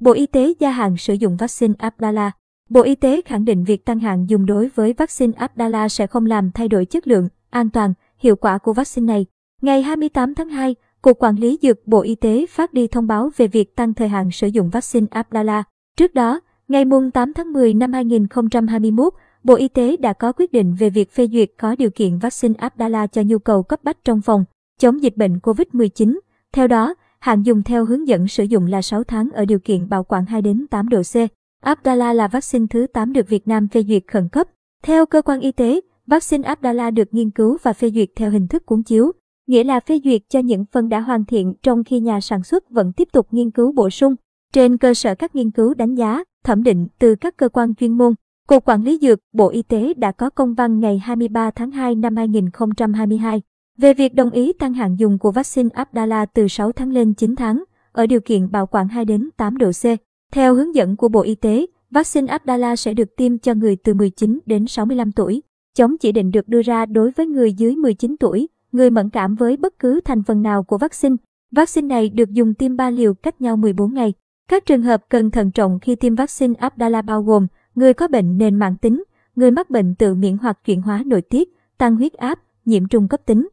Bộ Y tế gia hạn sử dụng vaccine Abdala. Bộ Y tế khẳng định việc tăng hạn dùng đối với vaccine Abdala sẽ không làm thay đổi chất lượng, an toàn, hiệu quả của vaccine này. Ngày 28 tháng 2, Cục Quản lý Dược Bộ Y tế phát đi thông báo về việc tăng thời hạn sử dụng vaccine Abdala. Trước đó, ngày 8 tháng 10 năm 2021, Bộ Y tế đã có quyết định về việc phê duyệt có điều kiện vaccine Abdala cho nhu cầu cấp bách trong phòng chống dịch bệnh COVID-19. Theo đó, hạn dùng theo hướng dẫn sử dụng là 6 tháng ở điều kiện bảo quản 2 đến 8 độ C. Abdala là vaccine thứ 8 được Việt Nam phê duyệt khẩn cấp. Theo cơ quan y tế, vaccine Abdala được nghiên cứu và phê duyệt theo hình thức cuốn chiếu, nghĩa là phê duyệt cho những phần đã hoàn thiện trong khi nhà sản xuất vẫn tiếp tục nghiên cứu bổ sung. Trên cơ sở các nghiên cứu đánh giá, thẩm định từ các cơ quan chuyên môn, Cục Quản lý Dược, Bộ Y tế đã có công văn ngày 23 tháng 2 năm 2022 về việc đồng ý tăng hạn dùng của vaccine Abdala từ 6 tháng lên 9 tháng, ở điều kiện bảo quản 2 đến 8 độ C. Theo hướng dẫn của Bộ Y tế, vaccine Abdala sẽ được tiêm cho người từ 19 đến 65 tuổi. Chống chỉ định được đưa ra đối với người dưới 19 tuổi, người mẫn cảm với bất cứ thành phần nào của vaccine. Vaccine này được dùng tiêm 3 liều cách nhau 14 ngày. Các trường hợp cần thận trọng khi tiêm vaccine Abdala bao gồm người có bệnh nền mạng tính, người mắc bệnh tự miễn hoặc chuyển hóa nội tiết, tăng huyết áp, nhiễm trùng cấp tính.